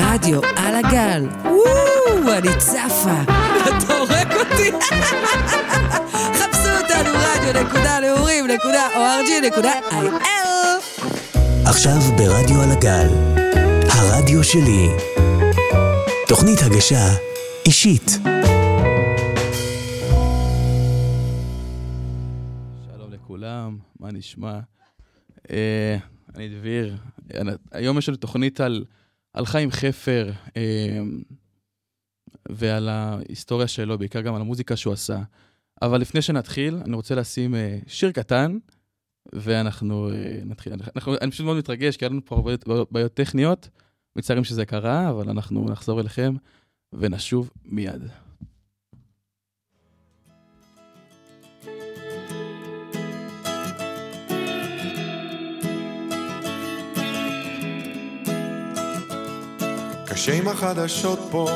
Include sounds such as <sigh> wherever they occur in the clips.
רדיו על הגל. וואו, אני צפה. אתה הורג אותי. חפשו אותנו רדיו.נעורים.org.il עכשיו ברדיו על הגל, הרדיו שלי. תוכנית הגשה אישית. שלום לכולם, מה נשמע? אה, אני דביר. אני- היום יש לנו תוכנית על, על חיים חפר אה, ועל ההיסטוריה שלו, בעיקר גם על המוזיקה שהוא עשה. אבל לפני שנתחיל, אני רוצה לשים אה, שיר קטן, ואנחנו אה, נתחיל. אנחנו, אני פשוט מאוד מתרגש, כי היה לנו פה הרבה בעיות טכניות. מצטערים שזה קרה, אבל אנחנו נחזור אליכם ונשוב מיד. קשה עם החדשות פה,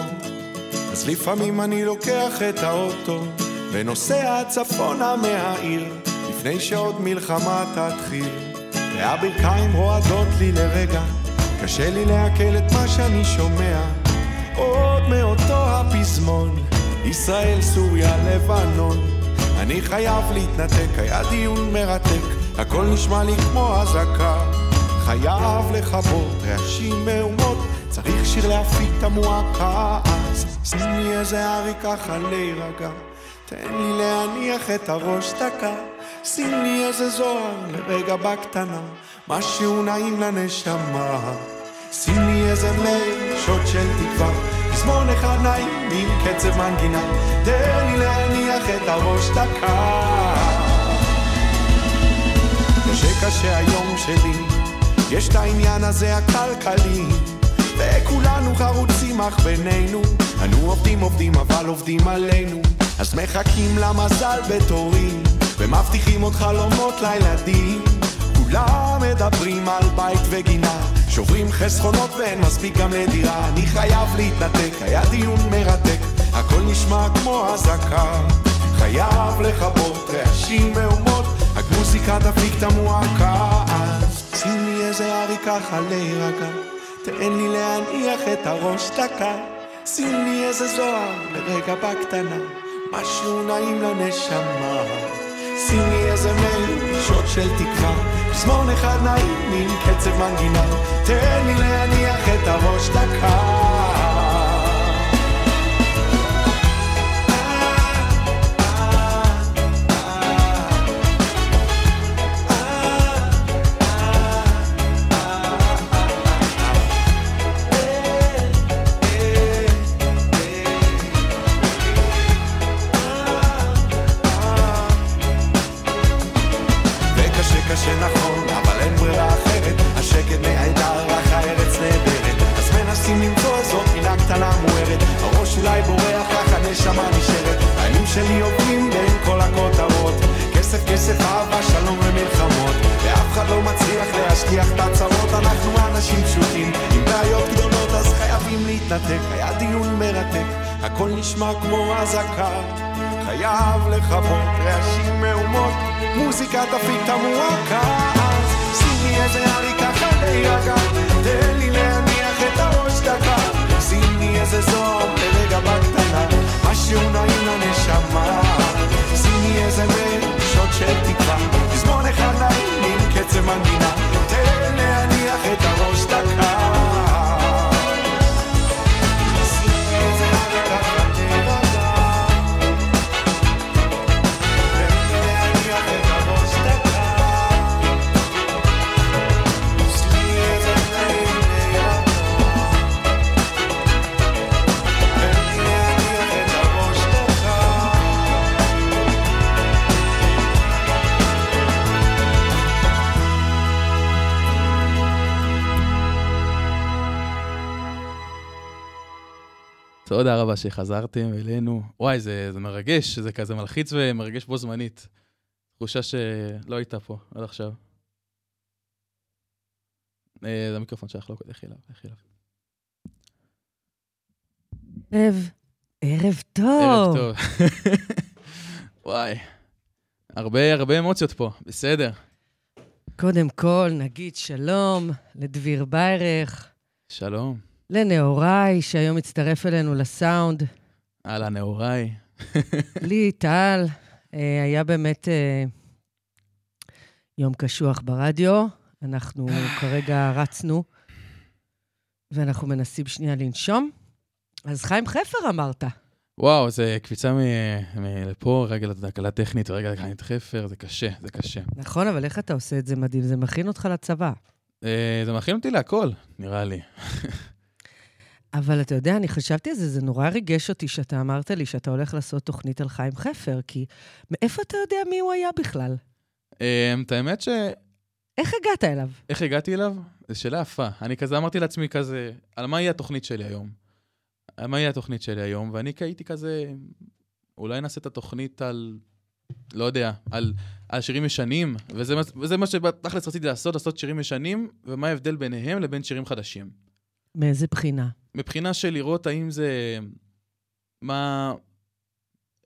אז לפעמים אני לוקח את האוטו ונוסע צפונה מהעיר, לפני שעוד מלחמה תתחיל. והברכיים רועדות לי לרגע, קשה לי לעכל את מה שאני שומע. עוד מאותו הפזמון, ישראל, סוריה, לבנון. אני חייב להתנתק, היה דיון מרתק, הכל נשמע לי כמו אזעקה. חייב לכבות רעשים מהומות, צריך שיר להפיק את המועקה. אז שים לי איזה ארי ככה להירגע, תן לי להניח את הראש דקה. שים לי איזה זוהר לרגע בקטנה, משהו נעים לנשמה. שים לי איזה מייל, שוט של תקווה, פזמון אחד נעים עם קצב מנגינה, תן לי להניח את הראש דקה. קשה היום שלי, יש את העניין הזה הכלכלי, וכולנו חרוצים אך בינינו, אנו עובדים עובדים אבל עובדים עלינו, אז מחכים למזל בתורים, ומבטיחים עוד חלומות לילדים, כולם מדברים על בית וגינה, שוברים חסכונות ואין מספיק גם לדירה, אני חייב להתנתק, היה דיון מרתק, הכל נשמע כמו אזעקה, חייב לכבות רעשים מהומות, רק מוזיקה תפיק את המועקה, אז שים לי איזה ארי ככה להירגע, תן לי להניח את הראש דקה, שים לי איזה זוהר לרגע בקטנה, משהו נעים לנשמה. שים לי איזה מייל, שוט של תקווה, פזמון אחד נעים עם קצב מנגינה, תן לי להניח את הראש דקה. תודה רבה שחזרתם אלינו. וואי, זה, זה מרגש, זה כזה מלחיץ ומרגש בו זמנית. תחושה שלא הייתה פה עד עכשיו. אה, זה המיקרופון שלך, לא לכי אליו, לכי אליו. ערב, ערב טוב. ערב טוב. <laughs> וואי, הרבה הרבה אמוציות פה, בסדר. קודם כל, נגיד שלום לדביר ביירך. שלום. לנאוריי, שהיום מצטרף אלינו לסאונד. אהלן, נאוריי. לי, טל, אה, היה באמת אה, יום קשוח ברדיו. אנחנו כרגע רצנו, ואנחנו מנסים שנייה לנשום. אז חיים חפר אמרת. וואו, זה קפיצה מ- מלפה, רגע לתקלה טכנית, ורגע לקחת חפר, זה קשה, זה קשה. נכון, אבל איך אתה עושה את זה מדהים? זה מכין אותך לצבא. אה, זה מכין אותי להכל, נראה לי. אבל אתה יודע, אני חשבתי על זה, זה נורא ריגש אותי שאתה אמרת לי שאתה הולך לעשות תוכנית על חיים חפר, כי מאיפה אתה יודע מי הוא היה בכלל? אה, את האמת ש... איך הגעת אליו? איך הגעתי אליו? זו שאלה יפה. אני כזה אמרתי לעצמי כזה, על מה יהיה התוכנית שלי היום? על מה יהיה התוכנית שלי היום? ואני הייתי כזה, אולי נעשה את התוכנית על, לא יודע, על, על שירים ישנים, וזה, וזה מה שבתכלס רציתי לעשות, לעשות שירים ישנים, ומה ההבדל ביניהם לבין שירים חדשים. מאיזה בחינה? מבחינה של לראות האם זה... מה...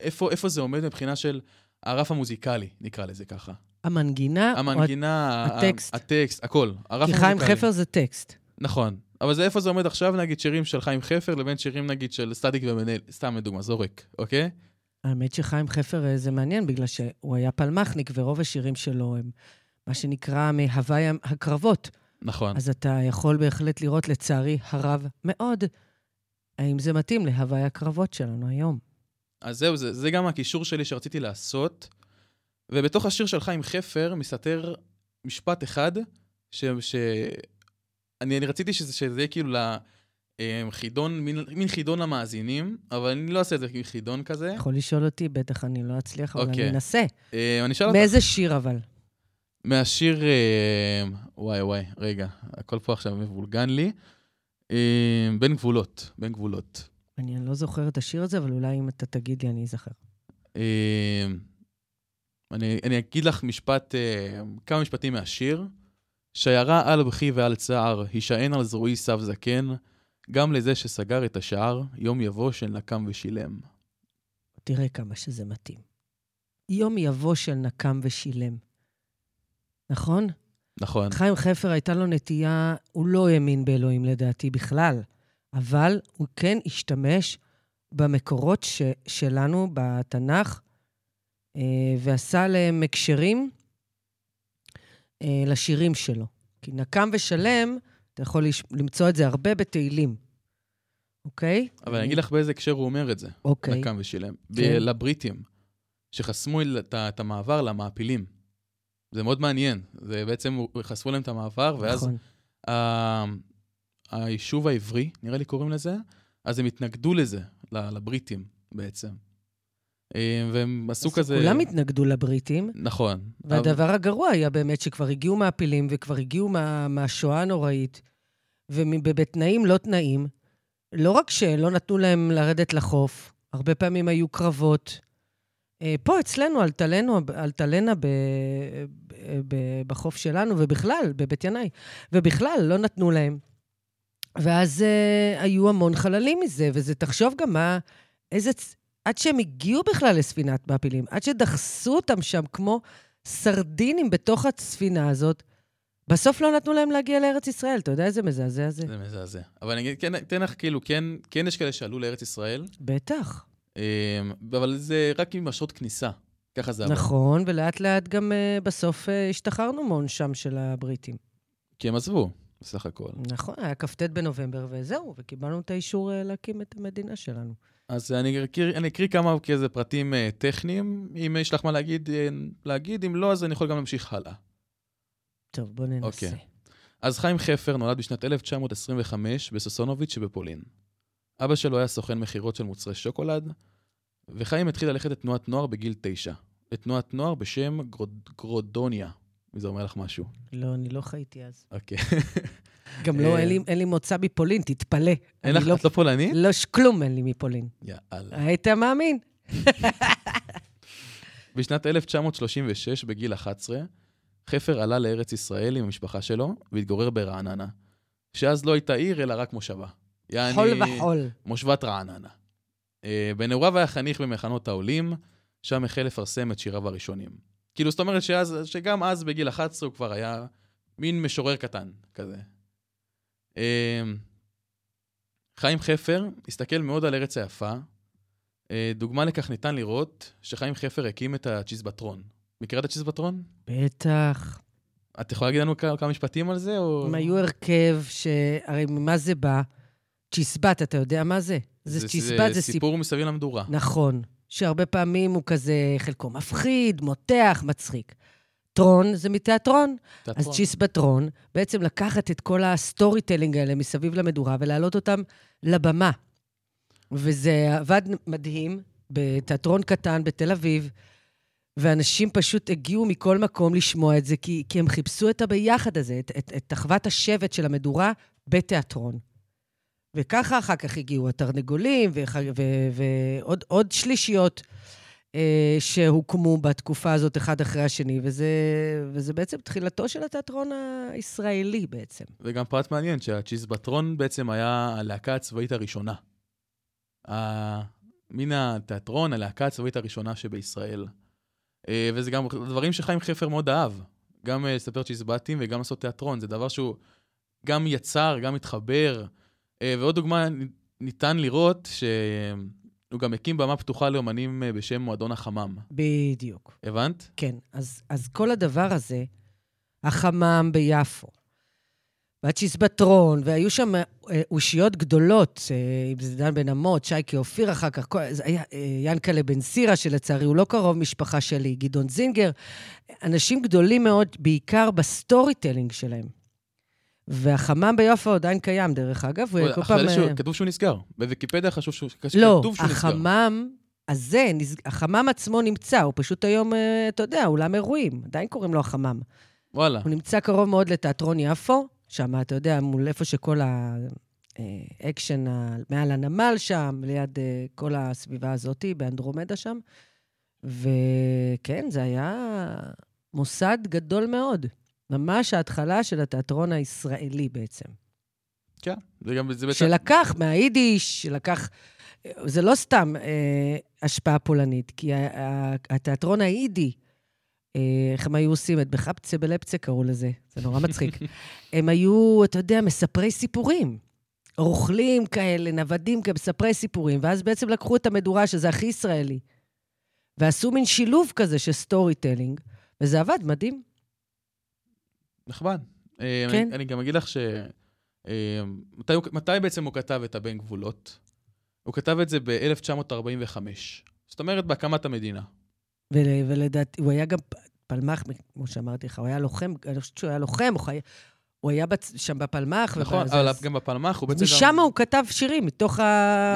איפה, איפה זה עומד מבחינה של הרף המוזיקלי, נקרא לזה ככה. המנגינה? או המנגינה, ה- הטקסט. הטקסט, הכל. הרף כי חיים המוזיקלי. חפר זה טקסט. נכון. אבל זה איפה זה עומד עכשיו, נגיד, שירים של חיים חפר לבין שירים, נגיד, של סטטיק ומנהל, סתם לדוגמה, זורק, אוקיי? האמת שחיים חפר אה, זה מעניין, בגלל שהוא היה פלמחניק, ורוב השירים שלו הם מה שנקרא מהוואי הקרבות. נכון. אז אתה יכול בהחלט לראות, לצערי הרב מאוד, האם זה מתאים להוואי הקרבות שלנו היום. אז זהו, זה, זה גם הקישור שלי שרציתי לעשות. ובתוך השיר של חיים חפר מסתתר משפט אחד, ש... ש... אני, אני רציתי שזה, שזה יהיה כאילו לחידון, מין, מין חידון למאזינים, אבל אני לא אעשה את זה כחידון כזה. יכול לשאול אותי, בטח אני לא אצליח, אבל אוקיי. אני אנסה. אה, אני אשאל אותך. מאיזה שיר אבל? מהשיר, אה, וואי וואי, רגע, הכל פה עכשיו מבולגן לי. אה, בין גבולות, בין גבולות. אני לא זוכר את השיר הזה, אבל אולי אם אתה תגיד לי, אני אזכר. אה, אני, אני אגיד לך משפט, כמה משפטים מהשיר. שיירה על בכי ועל צער, הישען על זרועי סב זקן, גם לזה שסגר את השער, יום יבוא של נקם ושילם. תראה כמה שזה מתאים. יום יבוא של נקם ושילם. נכון? נכון, חיים חפר הייתה לו נטייה, הוא לא האמין באלוהים לדעתי בכלל, אבל הוא כן השתמש במקורות ש, שלנו בתנ"ך, אה, ועשה להם הקשרים אה, לשירים שלו. כי נקם ושלם, אתה יכול לש- למצוא את זה הרבה בתהילים, אוקיי? אבל אני אגיד לך באיזה הקשר הוא אומר את זה, אוקיי. נקם ושילם. ב- כן. לבריטים, שחסמו את את המעבר למעפילים. זה מאוד מעניין. זה בעצם, חשפו להם את המעבר, ואז נכון. ה- היישוב העברי, נראה לי קוראים לזה, אז הם התנגדו לזה, לבריטים בעצם. אה, והם עשו כזה... כולם התנגדו לבריטים, נכון. והדבר הגרוע היה באמת שכבר הגיעו מעפילים וכבר הגיעו מה, מהשואה הנוראית, ובתנאים לא תנאים. לא רק שלא נתנו להם לרדת לחוף, הרבה פעמים היו קרבות. אה, פה אצלנו, על טלנו, על טלנה ב, ב, ב, בחוף שלנו, ובכלל, בבית ינאי, ובכלל, לא נתנו להם. ואז אה, היו המון חללים מזה, וזה, תחשוב גם מה, איזה, עד שהם הגיעו בכלל לספינת מעפילים, עד שדחסו אותם שם כמו סרדינים בתוך הספינה הזאת, בסוף לא נתנו להם להגיע לארץ ישראל. אתה יודע איזה מזעזע זה? זה מזעזע. אבל אני אגיד, כן, אתן לך, כאילו, כן, כן יש כאלה שעלו לארץ ישראל, בטח. אה, אבל זה רק עם אשרות כניסה. ככה זה עבד. נכון, ולאט לאט גם uh, בסוף uh, השתחררנו מעונשם של הבריטים. כי הם עזבו, בסך הכל. נכון, היה כ"ט בנובמבר וזהו, וקיבלנו את האישור uh, להקים את המדינה שלנו. אז אני אקריא, אני אקריא כמה כאיזה פרטים אה, טכניים, אם יש לך מה להגיד, אה, להגיד, אם לא, אז אני יכול גם להמשיך הלאה. טוב, בוא ננסה. אוקיי. אז חיים חפר נולד בשנת 1925 בסוסונוביץ' שבפולין. אבא שלו היה סוכן מכירות של מוצרי שוקולד, וחיים התחיל ללכת לתנועת נוער בגיל תשע. לתנועת נוער בשם גרוד, גרודוניה, אם זה אומר לך משהו. לא, אני לא חייתי אז. אוקיי. גם לא, אה, אין לי, אין לי מוצא מפולין, תתפלא. אין לך, לא, את לא פולנית? לא, כלום אין לי מפולין. יאללה. היית מאמין? <laughs> בשנת 1936, בגיל 11, חפר עלה לארץ ישראל עם המשפחה שלו והתגורר ברעננה, שאז לא הייתה עיר אלא רק מושבה. יעני, חול וחול. מושבת רעננה. אה, בנעוריו היה חניך במחנות העולים, שם החל לפרסם את שיריו הראשונים. כאילו, זאת אומרת שאז, שגם אז, בגיל 11, הוא כבר היה מין משורר קטן, כזה. אה, חיים חפר הסתכל מאוד על ארץ היפה. אה, דוגמה לכך ניתן לראות שחיים חפר הקים את הצ'יזבטרון. מכירה את הצ'יזבטרון? בטח. את יכולה להגיד לנו כמה משפטים על זה, או... הם היו הרכב ש... הרי ממה זה בא? צ'יזבט, אתה יודע מה זה? זה צ'יזבט, זה סיפור... סיפור מסביב למדורה. נכון. שהרבה פעמים הוא כזה, חלקו מפחיד, מותח, מצחיק. טרון זה מתיאטרון. אז תיאטרון. צ'יזבטרון, בעצם לקחת את כל ה storytelling האלה מסביב למדורה ולהעלות אותם לבמה. וזה עבד מדהים בתיאטרון קטן בתל אביב, ואנשים פשוט הגיעו מכל מקום לשמוע את זה, כי, כי הם חיפשו את הביחד הזה, את, את, את אחוות השבט של המדורה בתיאטרון. וככה אחר כך הגיעו התרנגולים וח- ו- ועוד עוד שלישיות אה, שהוקמו בתקופה הזאת אחד אחרי השני, וזה, וזה בעצם תחילתו של התיאטרון הישראלי בעצם. וגם פרט מעניין, שהצ'יזבטרון בעצם היה הלהקה הצבאית הראשונה. מן התיאטרון, הלהקה הצבאית הראשונה שבישראל. אה, וזה גם דברים שחיים חפר מאוד אהב. גם אה, לספר צ'יזבטים וגם לעשות תיאטרון. זה דבר שהוא גם יצר, גם התחבר. אה, ועוד דוגמה, ניתן לראות שהוא גם הקים במה פתוחה לאומנים אה, בשם מועדון החמם. בדיוק. הבנת? כן, אז, אז כל הדבר הזה, החמם ביפו, והצ'יזבטרון, והיו שם אה, אושיות גדולות, אם זה דן בן אמות, שייקי אופיר אחר כך, כל, היה ינקלה בן סירה, שלצערי הוא לא קרוב משפחה שלי, גדעון זינגר, אנשים גדולים מאוד, בעיקר ב storytelling שלהם. והחמאם ביפו עדיין קיים, דרך אגב, וכל פעם... שהוא, אה, כתוב שהוא נסגר. בוויקיפדיה חשוב שהוא, לא, כתוב שהוא נסגר. החמאם הזה, נס- החמאם עצמו נמצא, הוא פשוט היום, אה, אתה יודע, אולם אירועים, עדיין קוראים לו החמאם. וואלה. הוא נמצא קרוב מאוד לתיאטרון יפו, שם, אתה יודע, מול איפה שכל האקשן מעל הנמל שם, ליד אה, כל הסביבה הזאת, באנדרומדה שם. וכן, זה היה מוסד גדול מאוד. ממש ההתחלה של התיאטרון הישראלי בעצם. כן. זה גם, זה. שלקח מהיידיש, שלקח... זה לא סתם אה, השפעה פולנית, כי התיאטרון היידי, אה, איך הם היו עושים את בחפצה בלפצה קראו לזה, זה נורא מצחיק. <laughs> הם היו, אתה יודע, מספרי סיפורים. רוכלים כאלה, נוודים כאלה, מספרי סיפורים, ואז בעצם לקחו את המדורה, שזה הכי ישראלי, ועשו מין שילוב כזה של storytelling, וזה עבד מדהים. נחמד. אה, כן. אני, אני גם אגיד לך ש... אה, מתי, מתי בעצם הוא כתב את הבין גבולות? הוא כתב את זה ב-1945. זאת אומרת, בהקמת המדינה. ול- ולדעתי, הוא היה גם פלמ"ח, כמו שאמרתי לך, הוא היה לוחם, אני חושבת שהוא היה לוחם, הוא, חי... הוא היה בצ... שם בפלמ"ח. נכון, אבל אז- גם בפלמ"ח הוא בעצם משם גם... הוא כתב שירים, מתוך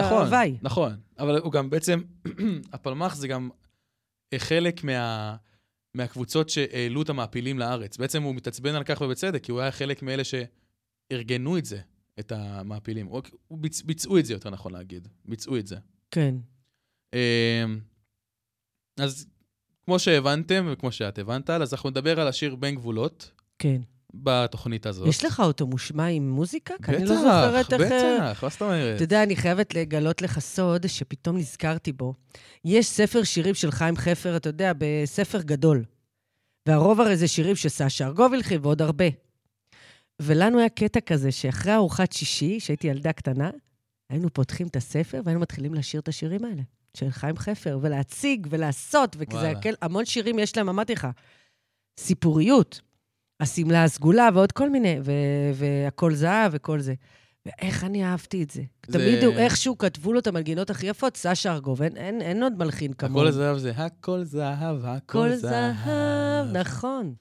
נכון, ההוואי. נכון. אבל הוא גם בעצם, <clears throat> הפלמ"ח זה גם חלק מה... מהקבוצות שהעלו את המעפילים לארץ. בעצם הוא מתעצבן על כך ובצדק, כי הוא היה חלק מאלה שארגנו את זה, את המעפילים. הוא, הוא ביצ... ביצעו את זה, יותר נכון להגיד. ביצעו את זה. כן. אמ, אז כמו שהבנתם, וכמו שאת הבנת, אז אנחנו נדבר על השיר בין גבולות כן. בתוכנית הזאת. יש לך אותו מושמע עם מוזיקה? כי אני לא בטח, זוכרת איך... אה, בטח, מה זאת אומרת? אתה יודע, אני חייבת לגלות לך סוד שפתאום נזכרתי בו. יש ספר שירים של חיים חפר, אתה יודע, בספר גדול. והרוב הרי זה שירים שסשה ארגוב הלחין ועוד הרבה. ולנו היה קטע כזה שאחרי ארוחת שישי, כשהייתי ילדה קטנה, היינו פותחים את הספר והיינו מתחילים לשיר את השירים האלה, של חיים חפר, ולהציג ולעשות, וכזה המון שירים יש להם, אמרתי לך, סיפוריות. השמלה הסגולה ועוד כל מיני, ו- והכל זהב וכל זה. ואיך אני אהבתי את זה. זה- תמיד הוא, איכשהו כתבו לו את המנגינות הכי יפות, סשה ארגוב, אין, אין, אין עוד מלחין כמוהו. הכל זהב זה הכל זהב, הכל כל זהב. זהב, נכון.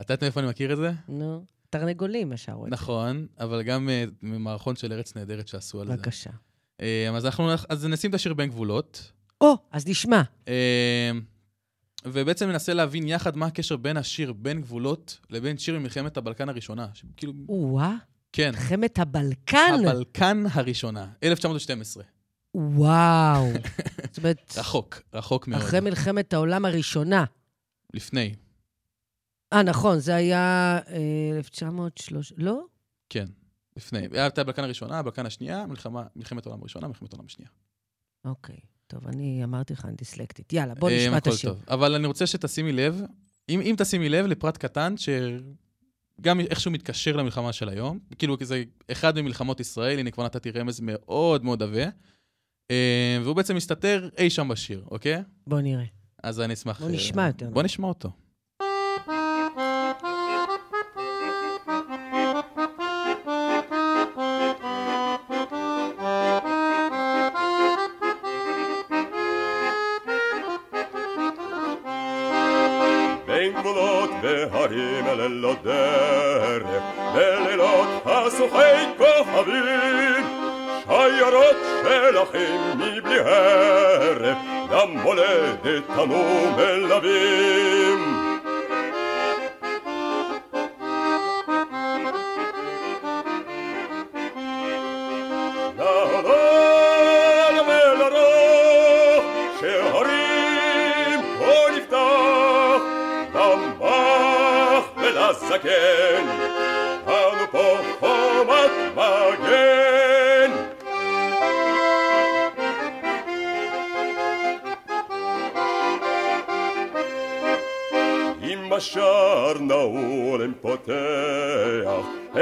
אתה יודעת מאיפה אני מכיר את זה? נו, תרנגולים ישר רואים. נכון, אבל גם אה, ממערכון של ארץ נהדרת שעשו על זה. בבקשה. אה, אז אנחנו אז נשים את השיר בין גבולות, או, אז נשמע. אה, ובעצם ננסה להבין יחד מה הקשר בין השיר בין גבולות לבין שיר ממלחמת הבלקן הראשונה. כאילו, או-אה, כן, מלחמת הבלקן. הבלקן הראשונה, 1912. וואו. <laughs> זאת אומרת, רחוק, רחוק מאוד. אחרי מלחמת העולם הראשונה. לפני, אה, נכון, זה היה אה, 1903, לא? כן, לפני. הייתה הבלקן הראשונה, הבלקן השנייה, מלחמה, מלחמת העולם הראשונה, מלחמת העולם השנייה. אוקיי. טוב, אני אמרתי לך, אני דיסלקטית. יאללה, בוא אה, נשמע את השיר. אבל אני רוצה שתשימי לב, אם, אם תשימי לב לפרט קטן, גם איכשהו מתקשר למלחמה של היום. כאילו, כי זה אחד ממלחמות ישראל, הנה כבר נתתי רמז מאוד מאוד עבה. אה, והוא בעצם מסתתר אי שם בשיר, אוקיי? בוא נראה. אז אני אשמח... בוא אה, נשמע יותר. בוא נשמע אותו. البلاد بهاريم للدار بالليلات أصحيك حبيب شيرات شلحين بلي هارب دم ولد التنوم اللبيب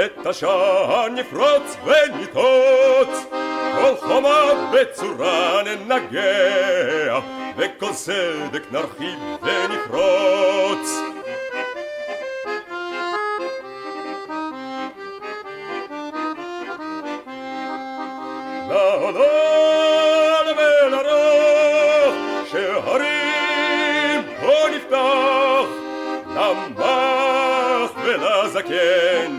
את השער נפרוץ וניטוץ, כל חומה בצורה ננגח, וכל סדק נרחיב ונפרוץ. למח ולזקן,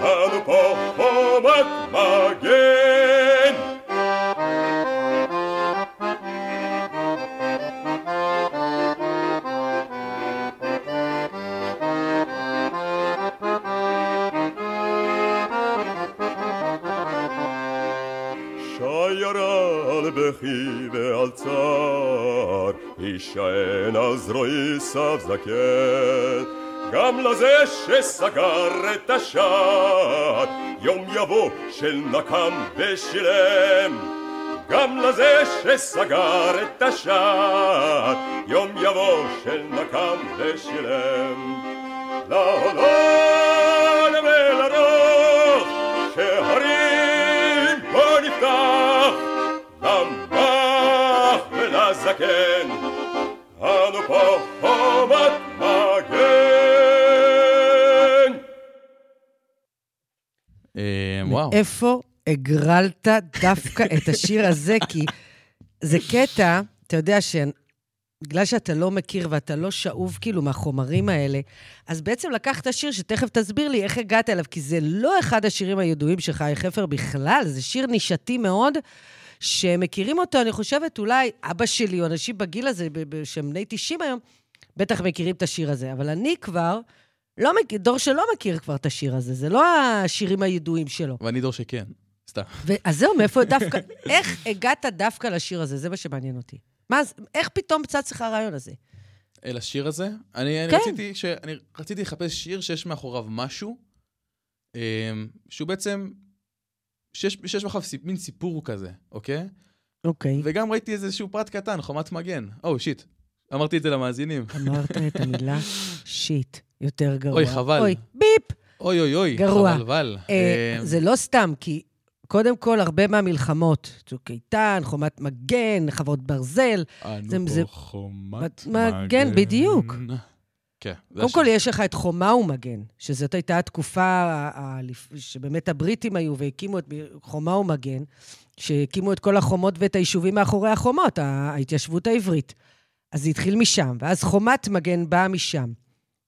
אנו פה חומת מגן. שיירה על בכי ועל צער, יישען על זרועי סב זקן. גם לזה שסגר את השער, יום יבוא של נקם ושילם. גם לזה שסגר את השער, יום יבוא של נקם ושילם. לעולם ולרוח, שהרים פה נפתח, למח ולזקן, אנו פה חומת וואו. איפה הגרלת דווקא את השיר הזה? כי זה קטע, אתה יודע ש... בגלל שאתה לא מכיר ואתה לא שאוב כאילו מהחומרים האלה, אז בעצם לקחת שיר שתכף תסביר לי איך הגעת אליו, כי זה לא אחד השירים הידועים של חי חפר בכלל, זה שיר נישתי מאוד, שמכירים אותו, אני חושבת, אולי אבא שלי או אנשים בגיל הזה, שהם בני 90 היום, בטח מכירים את השיר הזה. אבל אני כבר, לא מכיר, דור שלא מכיר כבר את השיר הזה, זה לא השירים הידועים שלו. ואני דור שכן, סתם. אז זהו, מאיפה דווקא, איך הגעת דווקא לשיר הזה? זה מה שמעניין אותי. מה, איך פתאום צץ לך הרעיון הזה? אל השיר הזה. אני, אני כן. רציתי, ש... אני רציתי לחפש שיר שיש מאחוריו משהו, אמ, שהוא בעצם, שיש, שיש מאחוריו סיפ, מין סיפור כזה, אוקיי? אוקיי. וגם ראיתי איזשהו פרט קטן, חומת מגן. או, שיט. אמרתי את זה למאזינים. אמרת את המילה <laughs> שיט, יותר גרוע. אוי, חבל. אוי, ביפ! אוי אוי אוי, גרוע. חבל בל. אה, אמ, זה לא סתם, כי קודם כל, הרבה מהמלחמות, צוק איתן, חומת מגן, חוות ברזל, אנו זה- פה זה- חומת מגן, בדיוק. כן. קודם כל. יש לך את חומה ומגן, שזאת הייתה התקופה ה- שבאמת הבריטים היו והקימו את חומה ומגן, שהקימו את כל החומות ואת היישובים מאחורי החומות, ההתיישבות העברית. אז זה התחיל משם, ואז חומת מגן באה משם.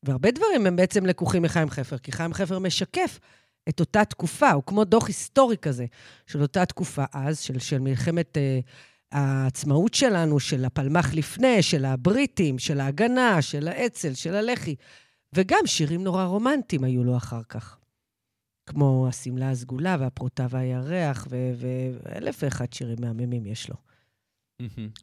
והרבה דברים הם בעצם לקוחים מחיים חפר, כי חיים חפר משקף את אותה תקופה, הוא כמו דוח היסטורי כזה של אותה תקופה אז, של, של מלחמת אה, העצמאות שלנו, של הפלמ"ח לפני, של הבריטים, של ההגנה, של האצ"ל, של הלח"י. וגם שירים נורא רומנטיים היו לו אחר כך. כמו השמלה הסגולה והפרוטה והירח, ואלף ואחד שירים מהממים יש לו.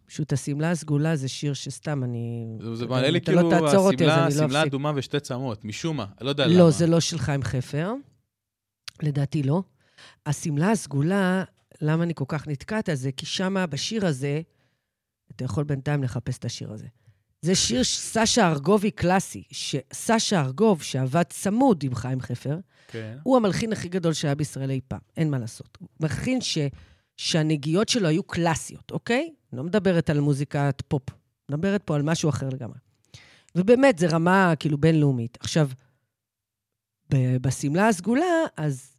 פשוט השמלה הסגולה זה שיר שסתם, אני... זה- מעלה לי אתה לא כאילו השמלה לא. אדומה ושתי צמות, משום מה, לא יודע למה. לא, זה לא של חיים חפר. לדעתי לא. השמלה הסגולה, למה אני כל כך נתקעת על זה? כי שמה, בשיר הזה, אתה יכול בינתיים לחפש את השיר הזה. זה שיר סשה ארגובי קלאסי, שסשה ארגוב, שעבד צמוד עם חיים חפר, כן. הוא המלחין הכי גדול שהיה בישראל אי פעם, אין מה לעשות. הוא מלחין ש... שהנגיעות שלו היו קלאסיות, אוקיי? לא מדברת על מוזיקת פופ, מדברת פה על משהו אחר לגמרי. ובאמת, זו רמה כאילו בינלאומית. עכשיו, בשמלה הסגולה, אז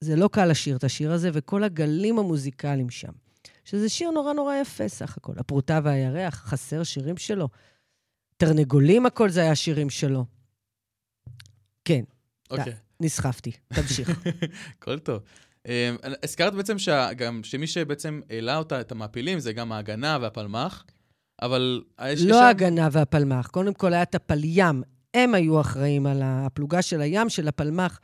זה לא קל לשיר את השיר הזה, וכל הגלים המוזיקליים שם. שזה שיר נורא נורא יפה סך הכל. הפרוטה והירח, חסר שירים שלו. תרנגולים, הכל זה היה שירים שלו. כן, אוקיי. נסחפתי, תמשיך. <laughs> הכל טוב. אה, הזכרת בעצם שגם שמי שבעצם העלה אותה, את המעפילים, זה גם ההגנה והפלמ"ח, אבל... לא ההגנה והפלמ"ח. קודם כל היה את הפלים. הם היו אחראים על הפלוגה של הים, של הפלמ"ח.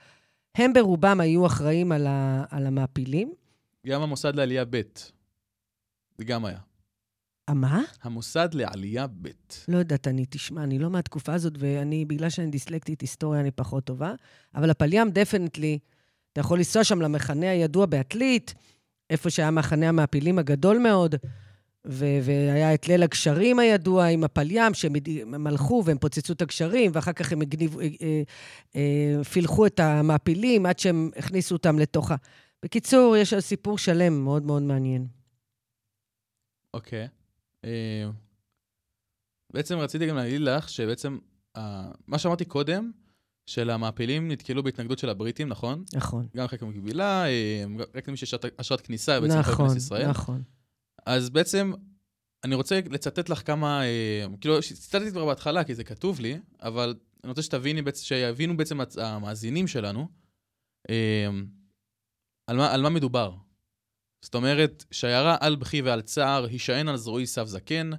הם ברובם היו אחראים על, ה, על המעפילים. גם המוסד לעלייה ב', זה גם היה. אה, מה? המוסד לעלייה ב'. לא יודעת, אני, תשמע, אני לא מהתקופה הזאת, ואני, בגלל שאני דיסלקטית היסטוריה, אני פחות טובה. אבל הפלים דפנטלי, אתה יכול לנסוע שם למחנה הידוע בעתלית, איפה שהיה מחנה המעפילים הגדול מאוד, ו- והיה את ליל הגשרים הידוע עם הפלים, שהם הם הלכו והם פוצצו את הגשרים, ואחר כך הם הגניבו, אה, אה, אה, פילחו את המעפילים עד שהם הכניסו אותם לתוך ה... בקיצור, יש על סיפור שלם מאוד מאוד מעניין. אוקיי. אה, בעצם רציתי גם להגיד לך שבעצם, אה, מה שאמרתי קודם, של המעפילים נתקלו בהתנגדות של הבריטים, נכון? נכון. גם חלק מקבילה, אה, רק למי שיש אשרת כניסה, בעצם נכון, להיכנס לישראל. נכון. אז בעצם, אני רוצה לצטט לך כמה, אה, כאילו, ציטטתי כבר בהתחלה, כי זה כתוב לי, אבל אני רוצה שתביני, שיבינו בעצם המאזינים שלנו, אה, על מה, על מה מדובר. זאת אומרת, שיירה על בכי ועל צער, הישען על זרועי סף זקן,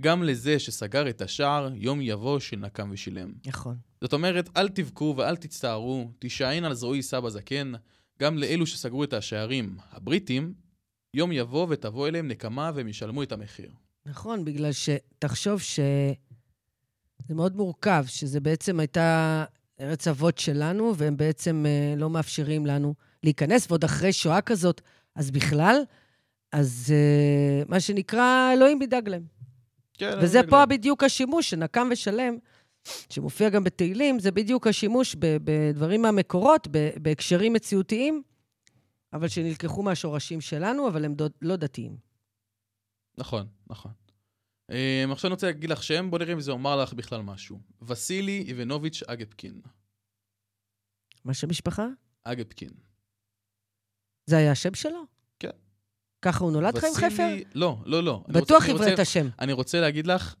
גם לזה שסגר את השער, יום יבוא של נקם ושילם. נכון. זאת אומרת, אל תבכו ואל תצטערו, תישען על זרועי סבא זקן, גם לאלו שסגרו את השערים, הבריטים, יום יבוא ותבוא אליהם נקמה והם ישלמו את המחיר. נכון, בגלל שתחשוב ש... זה מאוד מורכב, שזה בעצם הייתה ארץ אבות שלנו, והם בעצם אה, לא מאפשרים לנו להיכנס, ועוד אחרי שואה כזאת, אז בכלל, אז אה, מה שנקרא, אלוהים ידאג להם. כן, וזה פה מבין. בדיוק השימוש, שנקם ושלם, שמופיע גם בתהילים, זה בדיוק השימוש בדברים מהמקורות, בהקשרים מציאותיים, אבל שנלקחו מהשורשים שלנו, אבל הם דו- לא דתיים. נכון, נכון. Um, עכשיו אני רוצה להגיד לך שם, בוא נראה אם זה אומר לך בכלל משהו. וסילי איבנוביץ' אגפקין. מה שם משפחה? אגפקין. זה היה השם שלו? כן. ככה הוא נולד חיים וסילי- חפר? לא, לא, לא. בטוח עברת רוצה- השם. אני רוצה להגיד לך,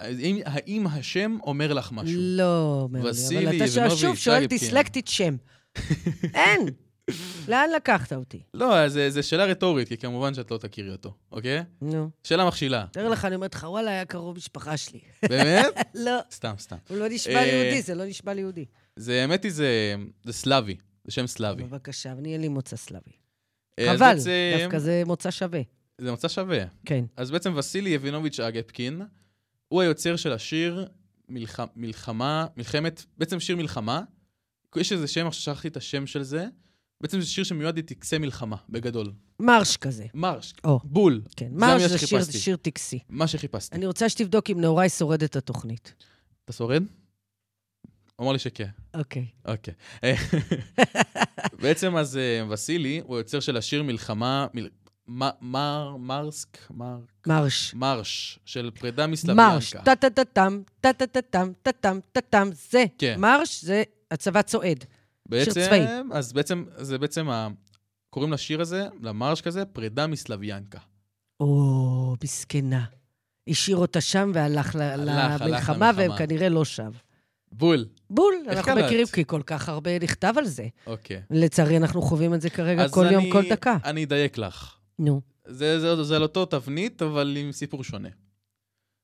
האם, האם השם אומר לך משהו? לא, אומר לי, אבל אתה שואל- שוב שואל. דיסלקטית שם. <laughs> אין. לאן לקחת אותי? לא, זה שאלה רטורית, כי כמובן שאת לא תכירי אותו, אוקיי? נו. שאלה מכשילה. תאר לך, אני אומרת לך, וואלה, היה קרוב משפחה שלי. באמת? <laughs> לא, סתם, סתם. הוא לא נשמע אה, לי יהודי, זה לא נשמע לי יהודי. זה, האמת היא, זה, סלאבי. זה שם סלאבי. בבקשה, אני אין לי מוצא סלאבי. אה, חבל, דווקא זה מוצא שווה. זה מוצא שווה. כן. אז בעצם וסילי איבנוביץ' אגפקין, הוא היוצר של השיר מלח... מלחמה, מלחמת, בעצם שיר מלחמה. יש איזה שם, עכשיו שכחתי את השם של זה. בעצם זה שיר שמיועד לטקסי מלחמה, בגדול. מרש כזה. מרש, או. בול. כן, זה מרש המילה זה שיר-. שיר טקסי. מה שחיפשתי. אני רוצה שתבדוק אם נעוריי שורד את התוכנית. אתה שורד? הוא אמר לי שכן. אוקיי. אוקיי. <laughs> בעצם אז אה, וסילי הוא היוצר של השיר מלחמה, מל... מר, מרסק, מר, מרש. מרש, של פרידה מרש. מסלביאנקה. טה-טה-טה-טם, טה-טה-טה-טם, טה-טם, טה-טם, זה. כן. מרש זה הצבא צועד. בעצם, צבאי. אז בעצם, זה בעצם, ה... קוראים לשיר הזה, למרש כזה, פרידה מסלביאנקה. או, מסכנה. השאיר אותה שם והלך הלך, הלך למלחמה, והם למלחמה. כנראה לא שב. בול. בול, אנחנו קלט? מכירים, כי כל כך הרבה נכתב על זה. אוקיי. לצערי, אנחנו חווים את זה כרגע אז כל יום, אני- כל דקה. אני אדייק לך. נו. זה, זה, זה על אותו תבנית, אבל עם סיפור שונה.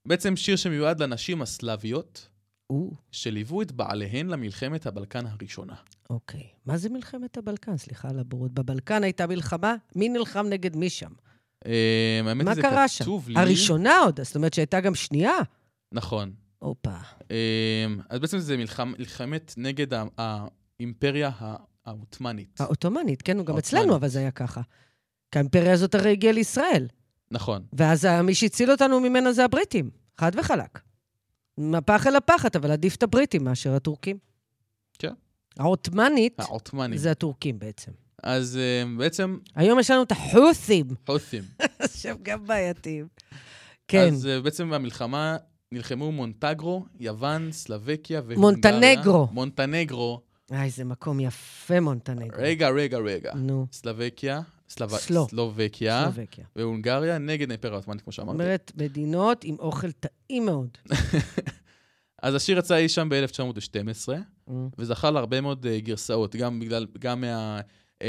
בעצם שיר שמיועד לנשים הסלאביות, או, שליוו את בעליהן למלחמת הבלקן הראשונה. אוקיי. מה זה מלחמת הבלקן? סליחה על הבורות. בבלקן הייתה מלחמה? מי נלחם נגד מי שם? אה, האמת מה זה קרה שם? לי... הראשונה עוד, זאת אומרת שהייתה גם שנייה? נכון. הופה. אה, אז בעצם זה מלחמ, מלחמת נגד האימפריה הא- העות'מאנית. העות'מאנית, כן, גם. אצלנו, אבל זה היה ככה. כי האימפריה הזאת הרי הגיעה לישראל. נכון. ואז מי שהציל אותנו ממנה זה הבריטים, חד וחלק. מהפח אל הפחת, אבל עדיף את הבריטים מאשר הטורקים. כן. העות'מאנית העות'מאנים. זה הטורקים בעצם. אז אה, בעצם, היום יש לנו את החות'ים, חות'ים. <laughs> שהם גם בעייתיים. כן, אז אה, בעצם במלחמה נלחמו מונטגרו, יוון, סלובקיה והונגריה. מונטנגרו. מונטנגרו. איי, איזה מקום יפה, מונטנגרו. רגע, רגע, רגע. נו, סלובקיה, סלוב... סלו. סלובקיה, סלובקיה. והונגריה נגד האימפריה העות'מאנית, כמו זאת שאמרתי. אומרת, מדינות עם אוכל טעים מאוד. <laughs> אז השיר יצא אי שם ב-1912, Mm. וזכה להרבה מאוד אה, גרסאות, גם בגלל, גם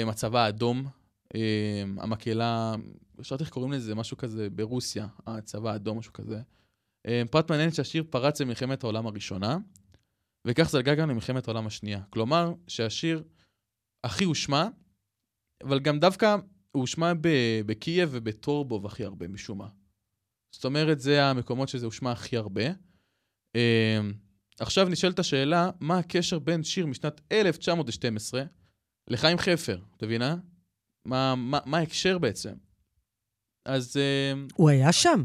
מהצבא האדום, אה, המקהלה, אפשר איך קוראים לזה, משהו כזה ברוסיה, הצבא האדום, משהו כזה. אה, פרט מעניין שהשיר פרץ למלחמת העולם הראשונה, וכך זלגה גם למלחמת העולם השנייה. כלומר, שהשיר הכי הושמע, אבל גם דווקא הוא הושמע ב- בקייב ובטורבוב הכי הרבה משום מה. זאת אומרת, זה המקומות שזה הושמע הכי הרבה. אה, עכשיו נשאלת השאלה, מה הקשר בין שיר משנת 1912 לחיים חפר, את מבינה? מה, מה, מה ההקשר בעצם? אז אה, הוא היה שם.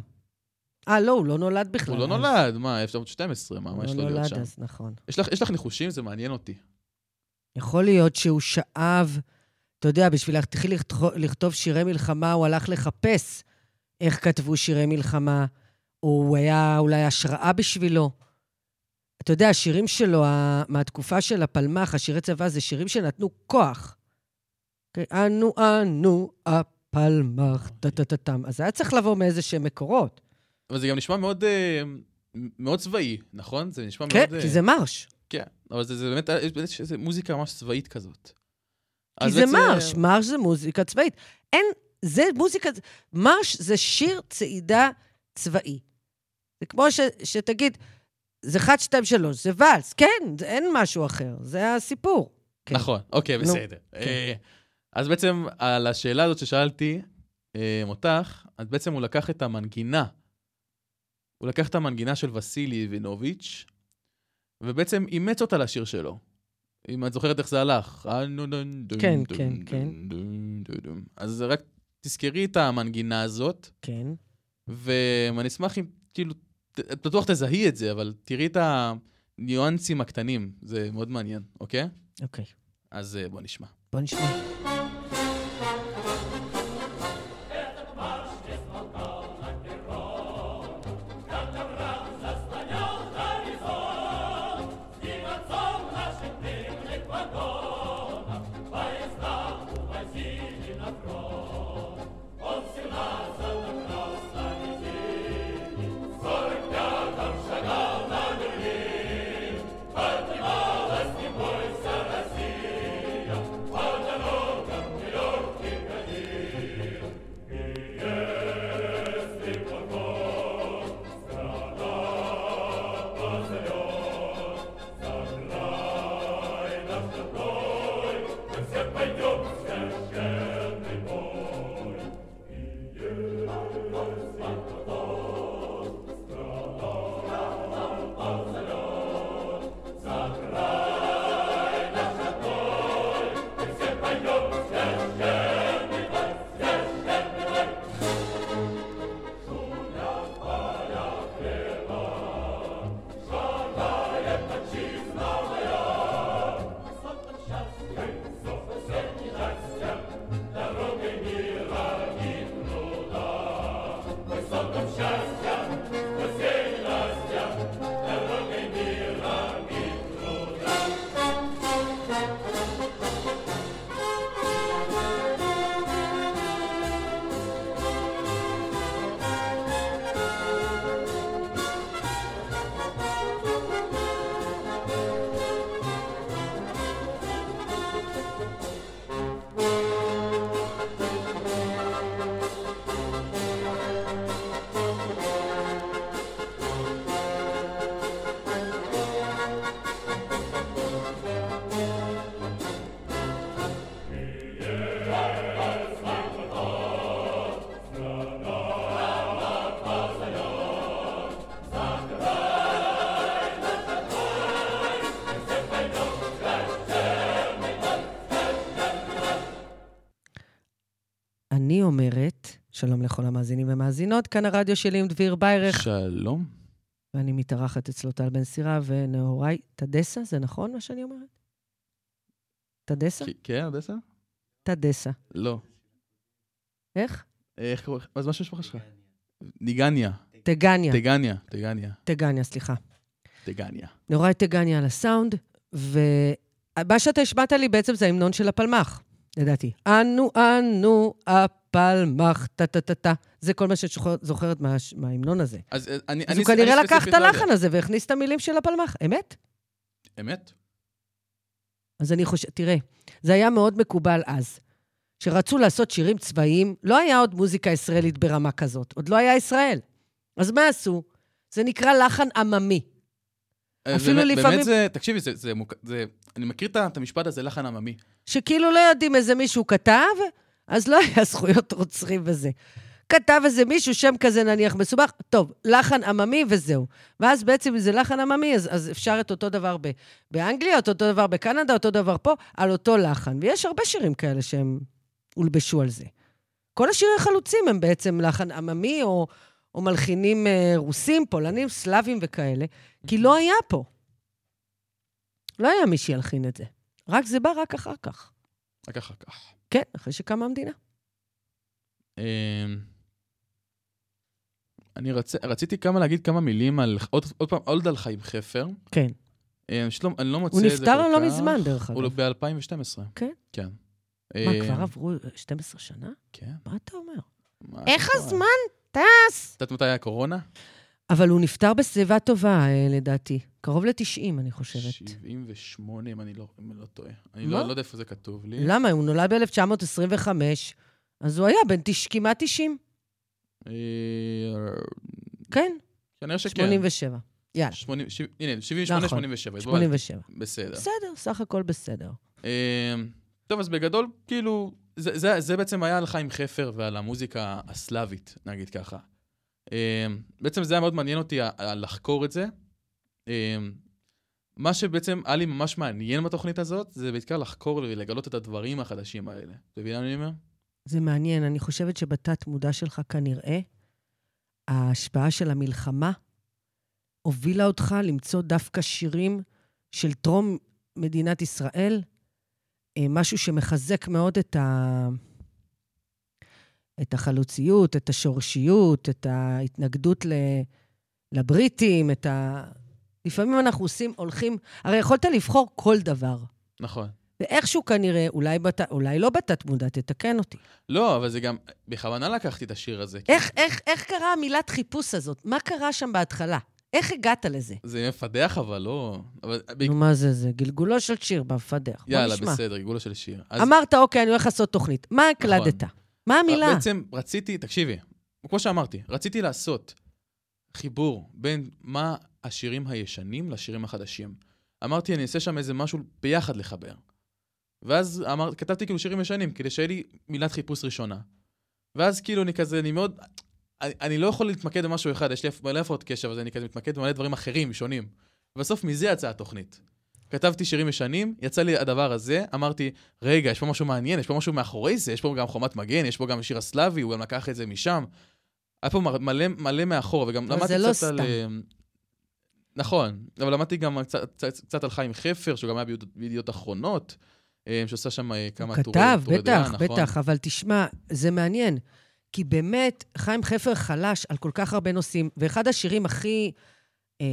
אה, לא, הוא לא נולד בכלל. הוא לא אז. נולד, מה, 1912, מה, מה יש הוא לו לא להיות נולד שם? אז, נכון. יש לך, יש לך ניחושים? זה מעניין אותי. יכול להיות שהוא שאב, אתה יודע, בשביל להתחיל לכתוב- לכתוב שירי מלחמה, הוא הלך לחפש איך כתבו שירי מלחמה, או הוא היה אולי השראה בשבילו. אתה יודע, השירים שלו, מהתקופה של הפלמ"ח, השירי צבא, זה שירים שנתנו כוח. אוקיי? אנו, אנו, הפלמ"ח, טה-טה-טה-טם. אז היה צריך לבוא מאיזה שהם מקורות. אבל זה גם נשמע מאוד, אה, מאוד צבאי, נכון? זה נשמע כן, מאוד... אה, כי זה מרש. כן, אבל זה, זה באמת, יש באמת איזו מוזיקה ממש צבאית כזאת. כי זה בעצם- מרש, מרש זה מוזיקה צבאית. אין, זה מוזיקה, מרש זה שיר צעידה צבאי. זה כמו ש, שתגיד, זה 1, 2, 3, זה ואלס. כן, זה, אין משהו אחר, זה הסיפור. כן. נכון, אוקיי, נו, בסדר. אה, אז בעצם על השאלה הזאת ששאלתי אה, אותך, אז בעצם הוא לקח את המנגינה, הוא לקח את המנגינה של וסילי וינוביץ', ובעצם אימץ אותה לשיר שלו. אם את זוכרת איך זה הלך. כן, כן, כן. אז רק תזכרי את המנגינה הזאת, כן. ואני אשמח אם, כאילו, את בטוח תזהי את זה, אבל תראי את הניואנסים הקטנים, זה מאוד מעניין, אוקיי? אוקיי, אז בוא נשמע. בוא נשמע. המאזינים ומאזינות, כאן הרדיו שלי עם דביר ביירך. שלום. ואני מתארחת אצלו טל בן סירה ונהוראי טדסה, זה נכון מה שאני אומרת? טדסה? כן, אודסה? טדסה. לא. איך? איך קוראים? מה זה מה המשפחה שלך? ניגניה. טגניה. טגניה. טגניה. טגניה, סליחה. טגניה. נורא טגניה על הסאונד, ומה שאתה השמעת לי בעצם זה ההמנון של הפלמ"ח, לדעתי. אנו, אנו, הפלמ"ח, טה-טה-טה-טה. זה כל מה שאת זוכרת מה- מההמנון הזה. אז אה, אני... אז הוא כנראה לקח את לא. הלחן הזה והכניס את המילים של הפלמ"ח, אמת? אמת? אז אני חושבת, תראה, זה היה מאוד מקובל אז. שרצו לעשות שירים צבאיים, לא היה עוד מוזיקה ישראלית ברמה כזאת, עוד לא היה ישראל. אז מה עשו? זה נקרא לחן עממי. אה, אפילו באמת- לפעמים- באמת זה... תקשיבי, זה... זה זה- אני מכיר את המשפט הזה, לחן עממי. שכאילו לא יודעים איזה מישהו כתב, אז לא היה זכויות רוצחים וזה. כתב איזה מישהו, שם כזה נניח מסובך, טוב, לחן עממי וזהו. ואז בעצם אם זה לחן עממי, אז, אז אפשר את אותו דבר ב, באנגליה, את אותו דבר בקנדה, אותו דבר פה, על אותו לחן. ויש הרבה שירים כאלה שהם הולבשו על זה. כל השירי החלוצים הם בעצם לחן עממי, או, או מלחינים אה, רוסים, פולנים, סלאבים וכאלה, כי לא היה פה. לא היה מי שילחין את זה. רק זה בא רק אחר כך. רק אחר כך. כן, אחרי שקמה המדינה. אמ, אני רצ... רציתי כמה להגיד כמה מילים על... עוד, עוד פעם, עוד על חיים חפר. כן. אמ, שלום, אני לא מוצא הוא את זה כל נפטר לא כך. מזמן, דרך הוא אגב. ב-2012. כן? כן. מה, אמ, כבר עברו 12 שנה? כן. מה אתה אומר? מה איך? הזמן טס? את יודעת מתי היה קורונה? אבל הוא נפטר בשיבה טובה, אה, לדעתי. קרוב ל-90, אני חושבת. 78, אם אני לא, אם אני לא טועה. אני? לא, לא יודע איפה זה כתוב לי. למה? הוא נולד ב-1925, אז הוא היה בן. כמעט 90. אה, כן, כנראה שכן. 87. יאללה, 80, ש... הנה, 78, נכון. 87. בוא, 87. בסדר. בסדר, סך הכל בסדר. אה, טוב, אז בגדול, כאילו, זה, זה, זה בעצם היה על חיים חפר ועל המוזיקה הסלאבית, נגיד ככה. אה, בעצם זה היה מאוד מעניין אותי לחקור את זה. אה, מה שבעצם היה לי ממש מעניין בתוכנית הזאת, זה בעיקר לחקור ולגלות את הדברים החדשים האלה. אתה מבין מה אני אומר? זה מעניין, אני חושבת שבתת-מודע שלך כנראה, ההשפעה של המלחמה הובילה אותך למצוא דווקא שירים של טרום מדינת ישראל, אה, משהו שמחזק מאוד את, ה... את החלוציות, את השורשיות, את ההתנגדות ל... לבריטים, את ה... לפעמים אנחנו עושים, הולכים... הרי יכולת לבחור כל דבר. נכון. ואיכשהו כנראה, אולי, בת... אולי לא בתת-מודע, תתקן אותי. לא, אבל זה גם, בכוונה לקחתי את השיר הזה. כי איך, איך, איך קרה המילת חיפוש הזאת? מה קרה שם בהתחלה? איך הגעת לזה? זה מפדח, אבל לא... אבל... נו, מה זה זה? גלגולו של שיר במפדח. יאללה. בסדר, גבולה של שיר. אז- אמרת, אוקיי, אני הולך לעשות תוכנית. מה הקלדת? מה המילה? בעצם רציתי, תקשיבי, כמו שאמרתי, רציתי לעשות חיבור בין מה השירים הישנים לשירים החדשים. אמרתי, אני אעשה שם איזה משהו ביחד לחבר. ואז אמר, כתבתי כאילו שירים ישנים, כדי שיהיה לי מילת חיפוש ראשונה. ואז כאילו אני כזה, אני מאוד... אני, אני לא יכול להתמקד במשהו אחד, יש לי מלא הפרעות קשב, אז אני כזה מתמקד במלא דברים אחרים, שונים. ובסוף מזה יצאה התוכנית. כתבתי שירים ישנים, יצא לי הדבר הזה, אמרתי, רגע, יש פה משהו מעניין, יש פה משהו מאחורי זה, יש פה גם חומת מגן, יש פה גם שיר הסלאבי, הוא גם לקח את זה משם. היה פה מלא, מלא מאחור, וגם למדתי לא קצת על... סתם. אה, נכון, אבל למדתי גם קצת, קצת, קצת על חיים חפר, שהוא גם היה בידיעות- אחרונות, אה, שעושה שם אה, כמה טורי כתב, טורי דעה, בטח, נכון? בטח, אבל תשמע, זה מעניין. כי באמת, חיים חפר חלש על כל כך הרבה נושאים, ואחד השירים הכי... אה,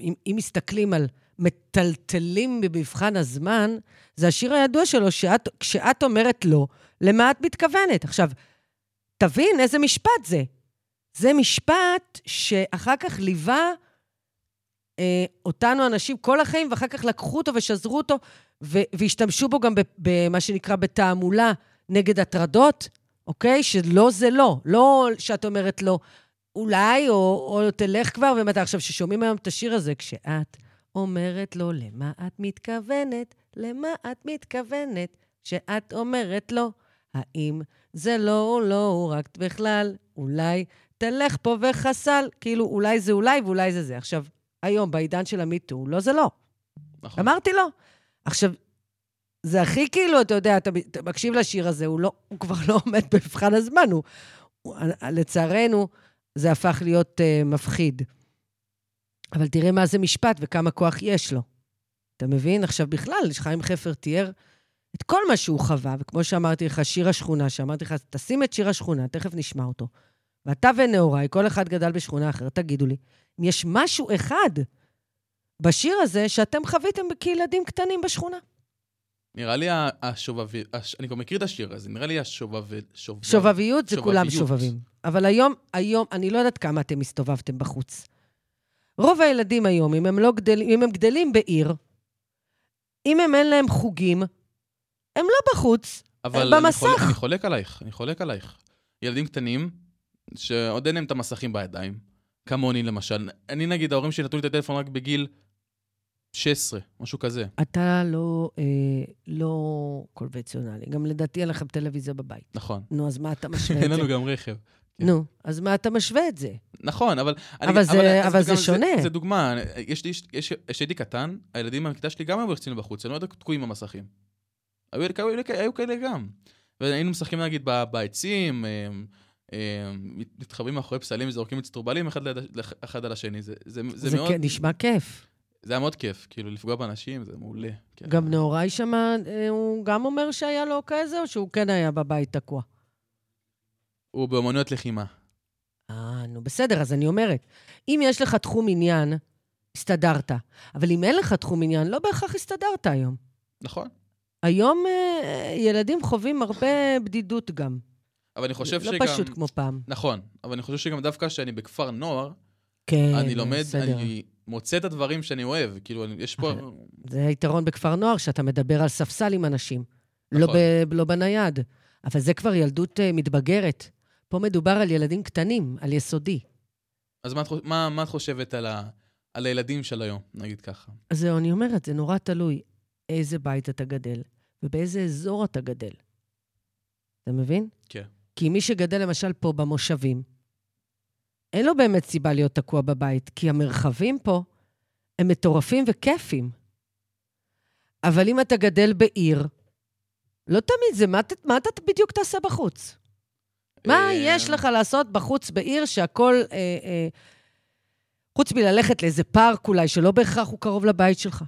אם, אם מסתכלים על מטלטלים במבחן הזמן, זה השיר הידוע שלו, שאת, כשאת אומרת לא, למה את מתכוונת? עכשיו, תבין איזה משפט זה. זה משפט שאחר כך ליווה אה, אותנו אנשים כל החיים, ואחר כך לקחו אותו ושזרו אותו, ו- והשתמשו בו גם במה שנקרא בתעמולה נגד הטרדות, אוקיי? שלא זה לא. לא שאת אומרת לא, אולי, או, או תלך כבר, ומתי עכשיו, ששומעים היום את השיר הזה, כשאת אומרת לו, למה את מתכוונת? למה את מתכוונת? שאת אומרת לו, האם זה לא או לא, הוא רק בכלל, אולי תלך פה וחסל, כאילו, אולי זה אולי ואולי זה זה. עכשיו, היום, בעידן של המיטו, לא זה לא. נכון. אמרתי לו. עכשיו, זה הכי כאילו, אתה יודע, אתה, אתה מקשיב לשיר הזה, הוא, לא, הוא כבר לא עומד <laughs> במבחן הזמן, הוא, הוא, לצערנו, זה הפך להיות uh, מפחיד. אבל תראה מה זה משפט וכמה כוח יש לו. אתה מבין? עכשיו, בכלל, חיים חפר תיאר את כל מה שהוא חווה, וכמו שאמרתי לך, שיר השכונה, שאמרתי לך, תשים את שיר השכונה, תכף נשמע אותו. ואתה ונעוריי, כל אחד גדל בשכונה אחרת, תגידו לי, אם יש משהו אחד בשיר הזה שאתם חוויתם כילדים קטנים בשכונה. נראה לי השובבי... הש- אני כבר מכיר את השיר הזה, נראה לי השובב... שובב... שובביות זה כולם שובביות. שובבים. אבל היום, היום, אני לא יודעת כמה אתם הסתובבתם בחוץ. רוב הילדים היום, אם הם, לא גדל, אם הם גדלים בעיר, אם הם אין להם חוגים, הם לא בחוץ. אבל אני במסך. חולק, אני חולק עלייך, אני חולק עלייך. ילדים קטנים, שעוד אין להם את המסכים בידיים, כמוני למשל. אני נגיד, ההורים שלי נתנו לי את הטלפון רק בגיל 16, משהו כזה. אתה לא, אה, לא קונבנציונלי. גם לדעתי אין לכם טלוויזיה בבית. נכון. נו, אז מה אתה משווה את אין זה? לנו גם רכב. כן. נו, אז מה אתה משווה את זה? נכון, אבל... אני- אבל זה- אז אבל זה גם שונה. זה דוגמה, יש לי, יש, כשהייתי קטן, הילדים מהכיתה שלי גם היו יוצאים בחוץ, הם לא היו תקועים במסכים. היו, היו, היו, היו כאלה גם. והיינו משחקים נגיד בעצים, אה, אה, מתחבאים מאחורי פסלים וזורקים אצטרובלים אחד, ליד- אחד על השני. זה, זה, זה, זה מאוד, כן, נשמע כיף. זה היה מאוד כיף, כאילו לפגוע באנשים, זה מעולה. כן. גם נהוראי שם, אה, הוא גם אומר שהיה לו כזה, או שהוא כן היה בבית תקוע? הוא באמנויות לחימה. אה, נו בסדר, אז אני אומרת, אם יש לך תחום עניין, הסתדרת. אבל אם אין לך תחום עניין, לא בהכרח הסתדרת היום. נכון. היום אה, ילדים חווים הרבה בדידות גם. אבל אני חושב לא שגם... פשוט כמו פעם. נכון, אבל אני חושב שגם דווקא כשאני בכפר נוער, כן, אני לומד, בסדר. אני מוצא את הדברים שאני אוהב. כאילו, אני- יש פה... זה היתרון בכפר נוער, שאתה מדבר על ספסל עם אנשים. לא, נכון. ב, לא בנייד. אבל זה כבר ילדות אה, מתבגרת. פה מדובר על ילדים קטנים, על יסודי. אז מה מה, מה את חושבת על, ה, על הילדים של היום, נגיד ככה? אז זהו, אני אומרת, זה נורא תלוי איזה בית אתה גדל ובאיזה אזור אתה גדל. אתה מבין? כן. כי מי שגדל למשל פה במושבים, אין לו באמת סיבה להיות תקוע בבית, כי המרחבים פה הם מטורפים וכיפים. אבל אם אתה גדל בעיר, לא תמיד זה, מה, מה אתה בדיוק תעשה בחוץ? מה אה, יש לך לעשות בחוץ בעיר שהכל, אה, אה, חוץ מללכת לאיזה פארק אולי, שלא בהכרח הוא קרוב לבית שלך?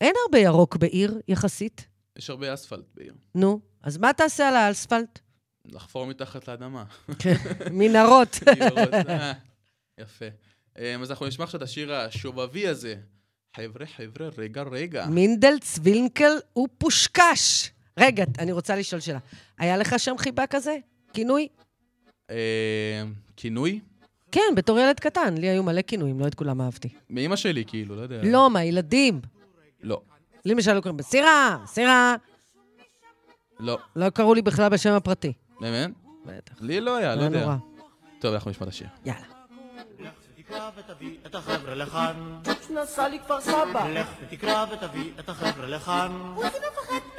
אין הרבה ירוק בעיר, יחסית. יש הרבה אספלט בעיר. נו, אז מה תעשה על האספלט? לחפור מתחת לאדמה. מנהרות. <laughs> לראות, אה, יפה. אה, אז אנחנו נשמע עכשיו את השיר השובבי הזה. חבר'ה, חבר'ה, רגע, רגע. מינדל, צווינקל ופושקש. רגע, אני רוצה לשאול שאלה. היה לך שם חיבה כזה? כינוי? אה, כינוי? כן, בתור ילד קטן. לי היו מלא כינויים, לא את כולם אהבתי. מאימא שלי, כאילו, לא יודע. לא, מהילדים. לא. לי למשל לא קוראים סירה, סירה. לא. לא קראו לי בכלל בשם הפרטי. באמת? בטח. לי לא היה, לא יודע. נורא. טוב, אנחנו נשמע את השיר. יאללה. לך ותקרא ותביא את החבר'ה לכאן. נסע לכפר סבא. לך ותקרא ותביא את החבר'ה לכאן. עוזי מפחד.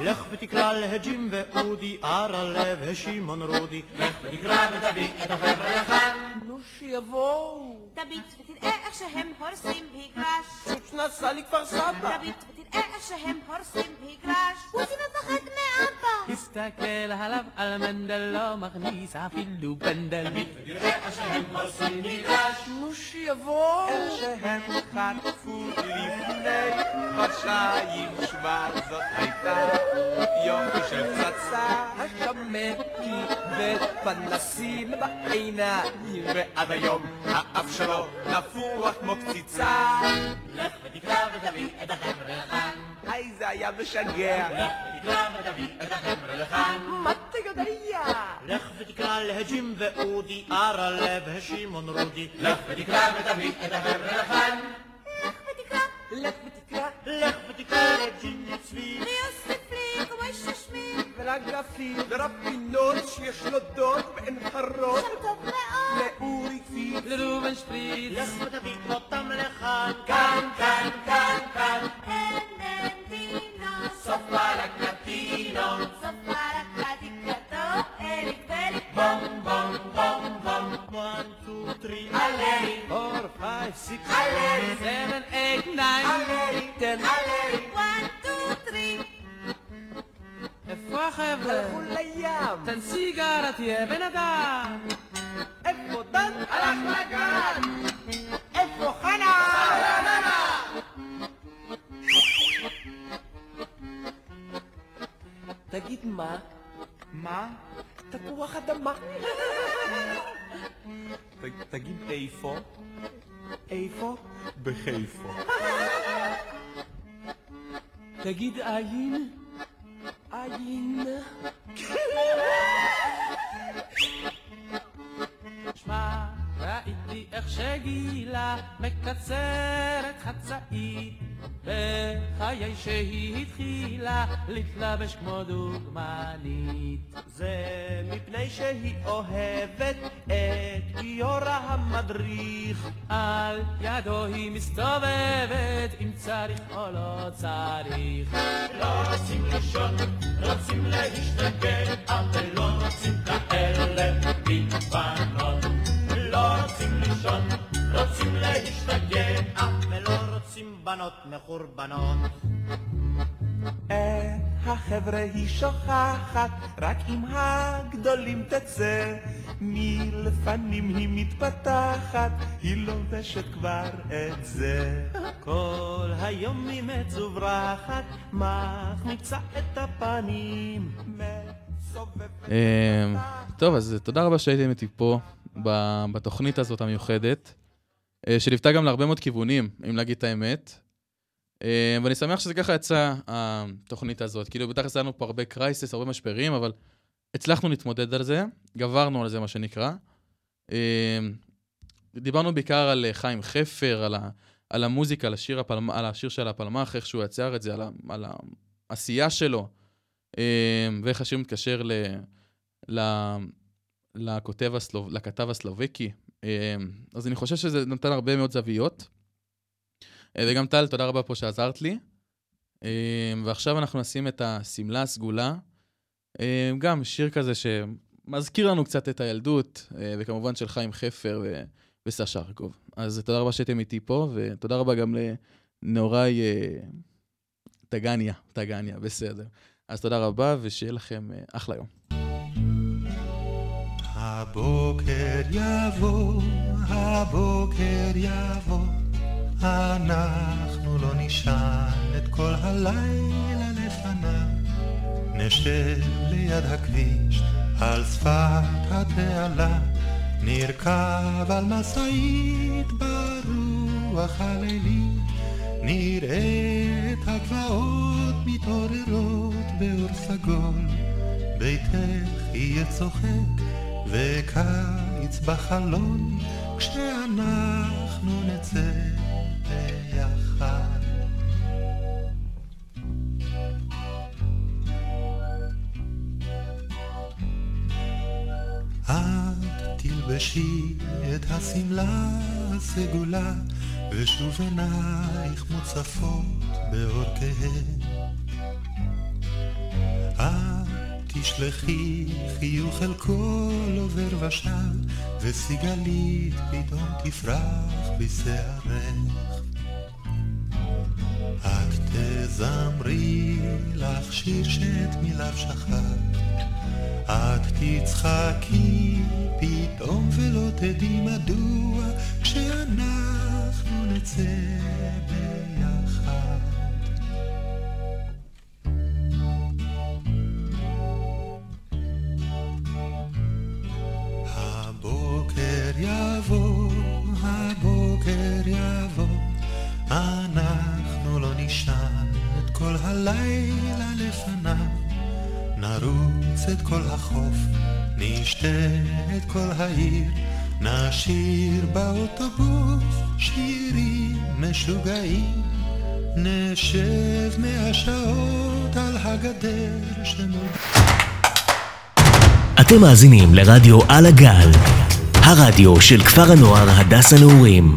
לך ותקרא להג'ים ואודי, ארלה ושמעון רודי. לך ותקרא ותביא את החבר'ה לכאן. נו שיבואו. תביט ותראה איך שהם הורסים מגרש. נסע לכפר סבא. תביט ותראה איך שהם הורסים מגרש. עוזי מפחד מאבא. תסתכל עליו, על מנדל לא מכניס אפילו פנדל. נו שיבואו. שהם חטפו לפני חודשיים שמע זאת הייתה יופי של פצצה השמק כיבד פנסים בעיניים ועד היום האף שלו נפוח כמו קציצה לך ותקרא ותביא את החבר'ה היי זה היה משגע לך ותקרא ותביא את החבר'ה לכאן. מה אתה יודע? לך ותקרא להג'ים ואודי, ארלה ושמעון רודי. לך ותקרא ותביא את החבר'ה לכאן. לך ותקרא לך ותקרא לך ותקרא לג'ים צבי. ויוסיף לי כמו ששמי. ולגפים. ורפינות שיש לו דוד בעין חרוד שם טוב מאוד. לאורי קפיץ לראובן שפריץ. לך ותביא אותם לכאן. כאן, כאן, כאן, כאן. F for Hannah! תגיד מה? מה? תפוח אדמה. ת- תגיד איפה? איפה? בחיפה. תגיד עין, עין. שמע, ראיתי איך שגילה מקצרת חצאית בחיי שהיא התחילה להתלבש כמו דוגמנית. זה מפני שהיא אוהבת את גיורא המדריך. על ידו היא מסתובבת אם צריך או לא צריך. לא רוצים לישון, רוצים להשתגע, אבל לא רוצים כאלה בנות. רוצים בנות מחורבנות. אה, החבר'ה היא שוכחת, רק עם הגדולים תצא. מלפנים היא מתפתחת, היא לובשת כבר את זה. <laughs> כל היום היא מצוברחת, מחמיצה את הפנים. מסובבת אמ, טוב, אז תודה רבה שהייתם איתי פה בתוכנית הזאת המיוחדת, אה, שליוותה גם להרבה מאוד כיוונים, אם להגיד את האמת. אה, ואני שמח שזה ככה יצא, התוכנית הזאת. כאילו, בטח יצא לנו פה הרבה קרייסס, הרבה משברים, אבל הצלחנו להתמודד על זה, גברנו על זה, מה שנקרא. אה, דיברנו בעיקר על אה, חיים חפר, על, ה, על המוזיקה, על השיר, הפלמ, על השיר של הפלמ"ח, איך שהוא יצר את זה, על, ה, על העשייה שלו, אה, ואיך השיר מתקשר ל... ל לכותב הסלוב... לכתב הסלובקי. אה, אז אני חושב שזה נתן הרבה מאוד זוויות. אה, וגם טל, תודה רבה פה שעזרת לי. אה, ועכשיו אנחנו נשים את השמלה הסגולה. אה, גם שיר כזה שמזכיר לנו קצת את הילדות, אה, וכמובן של חיים חפר ו... וסשה ארגוב. אז תודה רבה שהייתם איתי פה, ותודה רבה גם לנהוראי אה, טגניה, טגניה, בסדר. אז תודה רבה, ושיהיה לכם אחלה יום. הבוקר יבוא, הבוקר יבוא, אנחנו לא נישן את כל הלילה לפניו. נשב ליד הכביש, על שפת התעלה, נרכב על משאית ברוח הלילית, נראה את הגבעות מתעוררות באור סגול, ביתך יהיה צוחק וקיץ בחלון, כשאנחנו נצא ביחד. את תלבשי את השמלה הסגולה, ושוב עינייך מוצפות באור תשלחי חיוך אל כל עובר ושב, וסיגלית פתאום תפרח בשערך. את תזמרי לך שיר שאת מיליו שכחת, את תצחקי פתאום ולא תדעי מדוע, כשאנחנו נצא ביחד. הלילה לפניו. נרוץ את כל החוף, נשתה את כל העיר, נשיר באוטובוס שירים משוגעים. נשב מאה שעות על הגדר שנוד... אתם מאזינים לרדיו על הגל, הרדיו של כפר הנוער הדס הנעורים.